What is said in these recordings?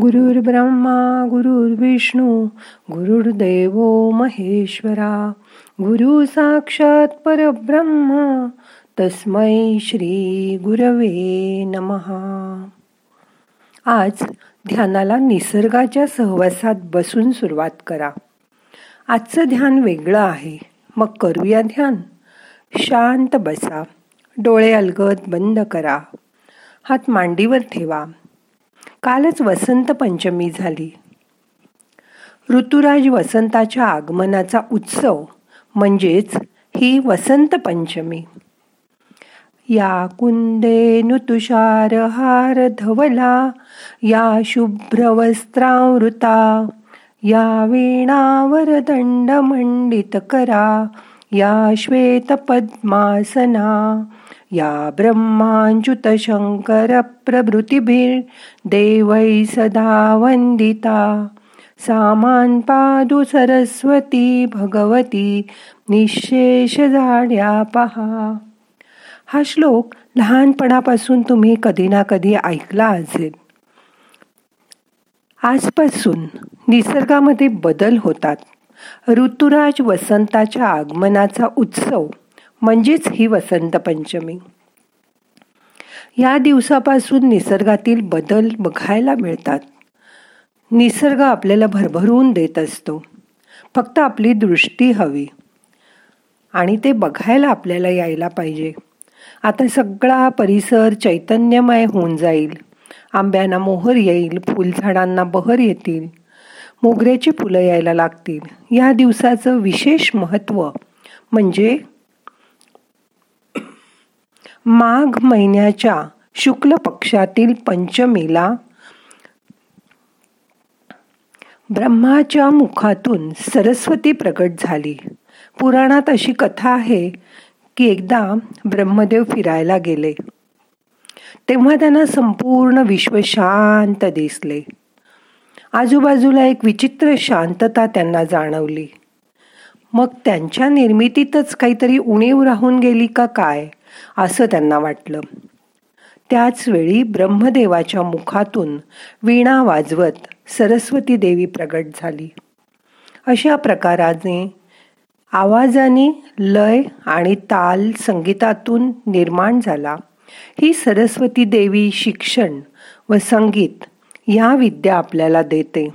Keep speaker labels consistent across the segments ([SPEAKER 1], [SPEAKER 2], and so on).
[SPEAKER 1] गुरुर्ब्रह्मा गुरुर्विष्णू गुरुर्देव महेश्वरा गुरु साक्षात परब्रह्म तस्मै श्री गुरवे नमहा आज ध्यानाला निसर्गाच्या सहवासात बसून सुरुवात करा. आजचं ध्यान वेगळं आहे. मग करूया ध्यान. शांत बसा. डोळे अलगद बंद करा. हात मांडीवर ठेवा. कालच वसंत पंचमी झाली. ऋतुराज वसंताच्या आगमनाचा उत्सव म्हणजेच ही वसंत पंचमी. या कुंदे नुतुषार हार धवला या शुभ्रवस्त्रावृता या वीणावर दंड मंडित करा या श्वेत पद्मासना या ब्रह्मांच्युत शंकर देवै सदा वंदिता सामान पादु सरस्वती भगवती निशेष झाड्या पहा। हा श्लोक लहानपणापासून तुम्ही कधी ना कधी ऐकला असेल. आजपासून निसर्गामध्ये बदल होतात. ऋतुराज वसंताच्या आगमनाचा उत्सव म्हणजेच ही वसंत पंचमी. या दिवसापासून निसर्गातील बदल बघायला मिळतात. निसर्ग आपल्याला भरभरून देत असतो. फक्त आपली दृष्टी हवी. आणि ते बघायला आपल्याला यायला पाहिजे. आता सगळा परिसर चैतन्यमय होऊन जाईल. आंब्यांना मोहर येईल फुलझाडांना बहर येतील मोगऱ्याची फुलं यायला लागतील. या दिवसाचं विशेष महत्त्व म्हणजे माघ महिन्याच्या शुक्ल पक्षातील पंचमीला ब्रह्माच्या मुखातून सरस्वती प्रकट झाली. पुराणात अशी कथा आहे की एकदा ब्रह्मदेव फिरायला गेले. तेव्हा त्यांना संपूर्ण विश्व शांत दिसले. आजूबाजूला एक विचित्र शांतता त्यांना जाणवली. मग त्यांच्या निर्मितीतच काहीतरी उणीव राहून गेली का काय? असं त्यांना वाटलं. त्याच वेळी ब्रह्मदेवाच्या मुखातून वीणा वाजवत सरस्वती देवी प्रगट झाली. अशा प्रकाराने आवाजाने लय आणि ताल संगीतातून निर्माण झाला. ही सरस्वती देवी शिक्षण व संगीत या विद्या आपल्याला देते.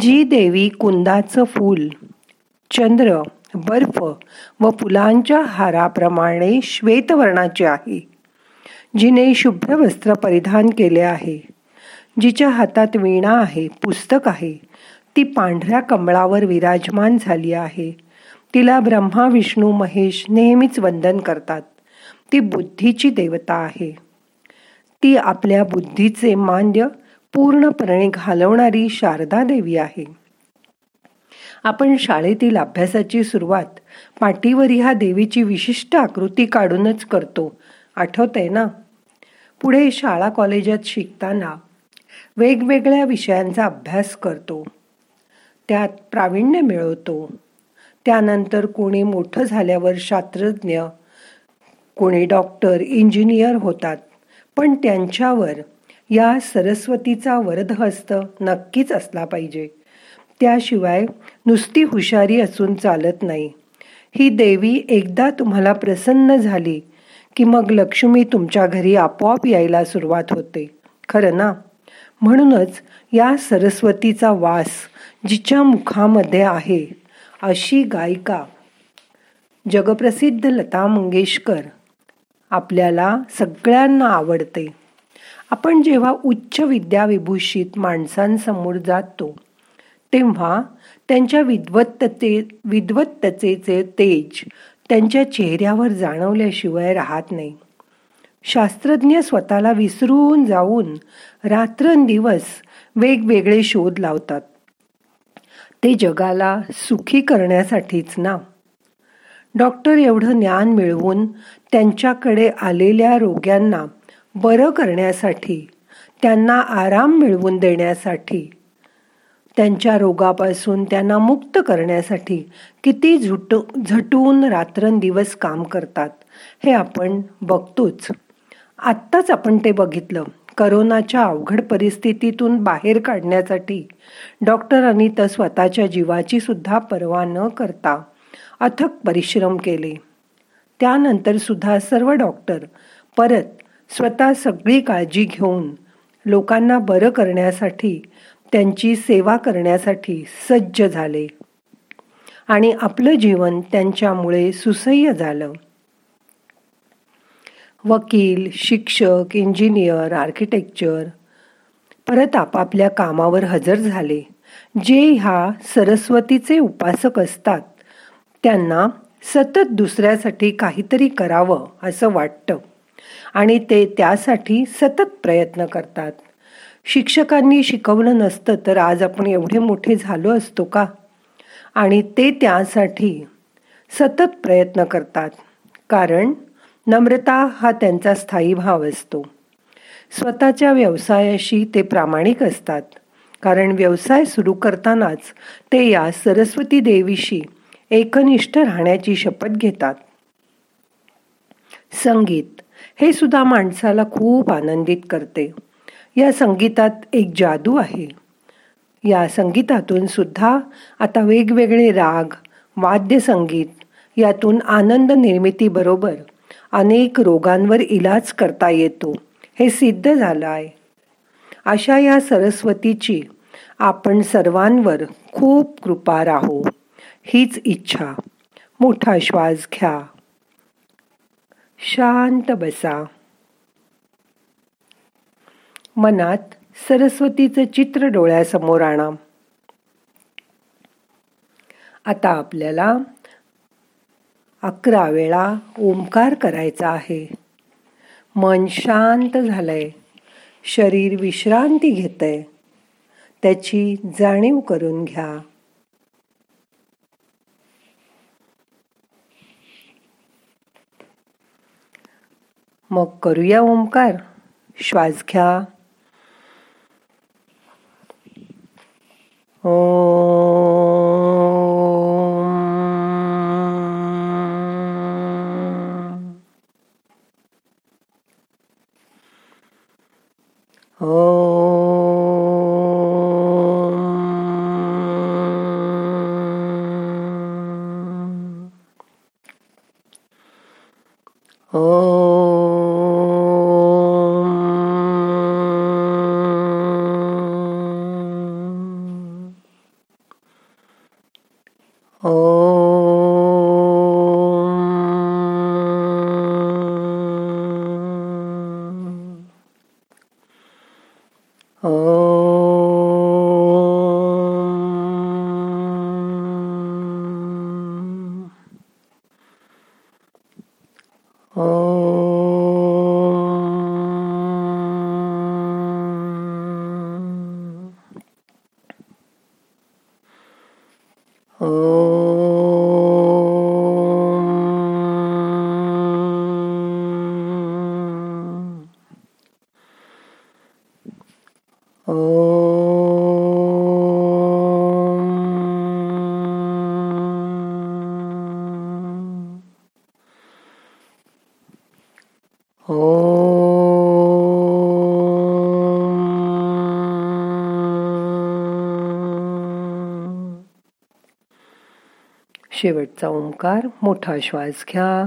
[SPEAKER 1] जी देवी कुंदाचं फूल चंद्र बर्फ व फुलांच्या हाराप्रमाणे श्वेतवर्णाचे आहे जिने शुभ्र वस्त्र परिधान केले आहे. जिच्या हातात वीणा आहे पुस्तक आहे. ती पांढऱ्या कमळावर विराजमान झाली आहे. तिला ब्रह्मा विष्णू महेश नेहमीच वंदन करतात. ती बुद्धीची देवता आहे. ती आपल्या बुद्धीचे मान्य पूर्णपणे घालवणारी शारदा देवी आहे. आपण शाळेतील अभ्यासाची सुरुवात पाठीवर ह्या देवीची विशिष्ट आकृती काढूनच करतो. आठवतंय ना? पुढे शाळा कॉलेजात शिकताना वेगवेगळ्या विषयांचा अभ्यास करतो. त्यात प्रावीण्य मिळवतो. त्यानंतर कोणी मोठं झाल्यावर शास्त्रज्ञ कोणी डॉक्टर इंजिनियर होतात. पण त्यांच्यावर या सरस्वतीचा वरदहस्त नक्कीच असला पाहिजे. त्याशिवाय नुसती हुशारी असून चालत नाही. ही देवी एकदा तुम्हाला प्रसन्न झाली की मग लक्ष्मी तुमच्या घरी आपोआप यायला सुरुवात होते. खरं ना? म्हणूनच या सरस्वतीचा वास जिच्या मुखामध्ये आहे अशी गायिका जगप्रसिद्ध लता मंगेशकर आपल्याला सगळ्यांना आवडते. आपण जेव्हा उच्च विद्याविभूषित माणसांसमोर जातो तेव्हा त्यांच्या विद्वत्तते विद्वत्ततेचे तेज त्यांच्या चेहऱ्यावर जाणवल्याशिवाय राहत नाही. शास्त्रज्ञ स्वतःला विसरून जाऊन रात्रंदिवस वेगवेगळे शोध लावतात. ते जगाला सुखी करण्यासाठीच ना. डॉक्टर एवढं ज्ञान मिळवून त्यांच्याकडे आलेल्या रोग्यांना बरं करण्यासाठी त्यांना आराम मिळवून देण्यासाठी त्यांच्या रोगापासून त्यांना मुक्त करण्यासाठी किती झुट झटून रात्रंदिवस काम करतात हे आपण बघतोच. आत्ताच आपण ते बघितलं. करोनाच्या अवघड परिस्थितीतून बाहेर काढण्यासाठी डॉक्टरांनी तर स्वतःच्या जीवाची सुद्धा पर्वा न करता अथक परिश्रम केले. त्यानंतर सुद्धा सर्व डॉक्टर परत स्वतः सगळी काळजी घेऊन लोकांना बरं करण्यासाठी त्यांची सेवा करण्यासाठी सज्ज झाले. आणि आपलं जीवन त्यांच्यामुळे सुसह्य झालं. वकील शिक्षक इंजिनियर आर्किटेक्चर परत आपापल्या कामावर हजर झाले. जे ह्या सरस्वतीचे उपासक असतात त्यांना सतत दुसऱ्यासाठी काहीतरी करावं असं वाटतं. आणि ते त्यासाठी सतत प्रयत्न करतात. शिक्षकांनी शिकवलं नसतं तर आज आपण एवढे मोठे झालो असतो का? आणि ते त्यासाठी सतत प्रयत्न करतात. कारण नम्रता हा त्यांचा स्थायी भाव असतो. स्वतःच्या व्यवसायाशी ते प्रामाणिक असतात. कारण व्यवसाय सुरू करतानाच ते या सरस्वती देवीशी एकनिष्ठ राहण्याची शपथ घेतात. संगीत हे सुद्धा माणसाला खूप आनंदित करते. या संगीतात एक जादू आहे. या संगीतातून सुद्धा आता वेगवेगळे राग वाद्य संगीत यातून आनंद निर्मितीबरोबर अनेक रोगांवर इलाज करता येतो. हे सिद्ध झालं आहे अशा या सरस्वतीची आपण सर्वांवर खूप कृपा राहो. हीच इच्छा. मोठा श्वास घ्या. शांत बसा. मनात सरस्वतीचं चित्र डोळ्यासमोर आणा. आता आपल्याला अकरा वेळा ओंकार करायचा आहे. मन शांत झालंय. शरीर विश्रांती घेतंय. त्याची जाणीव करून घ्या. मग करूया ओंकार. श्वास घ्या. Oh. शेवटचा ओंकार मोठा श्वास घ्या.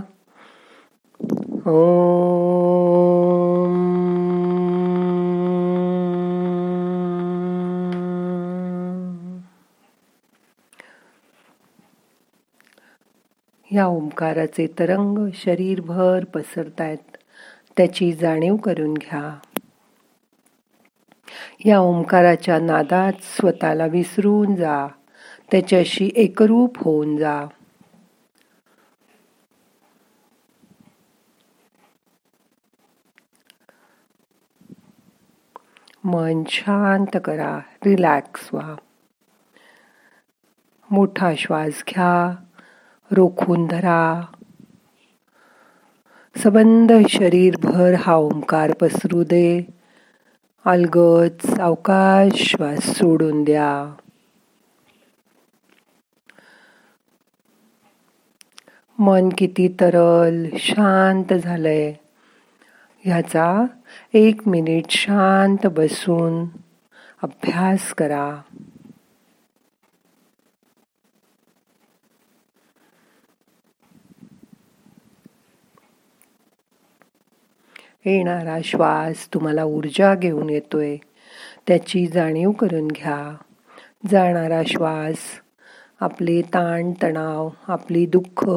[SPEAKER 1] या ओंकाराचे तरंग शरीरभर पसरतायत. त्याची जाणीव करून घ्या. या ओंकाराच्या नादात स्वतःला विसरून जा. त्याच्याशी एकरूप होऊन जा. मन शांत करा रिलॅक्स व्हा. मोठा श्वास घ्या रोखून धरा. सबंध शरीरभर हा ओंकार पसरू दे. अलगद सावकाश श्वास सोडून द्या. मन किती तरल शांत झालंय. ह्याचा एक मिनिट शांत बसून अभ्यास करा. येणारा श्वास तुम्हाला ऊर्जा घेऊन येतोय. त्याची जाणीव करून घ्या. जाणारा श्वास आपले ताण तणाव आपली दुःख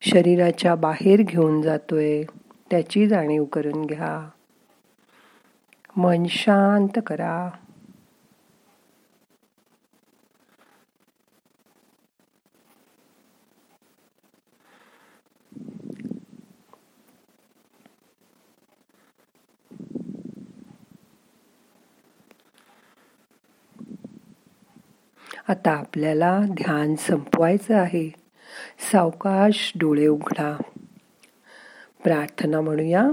[SPEAKER 1] शरीराच्या बाहेर घेऊन जातोय त्याची जाणीव करून घ्या. मन शांत करा. आता आपल्याला ध्यान संपवायचं आहे. सावकाश डोळे उघडा. प्रार्थना म्हणूया.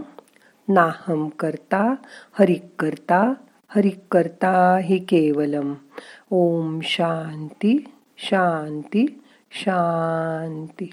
[SPEAKER 1] नाहम करता हरिक करता हरिक करता हे केवलम. ओम शांती शांती शांती.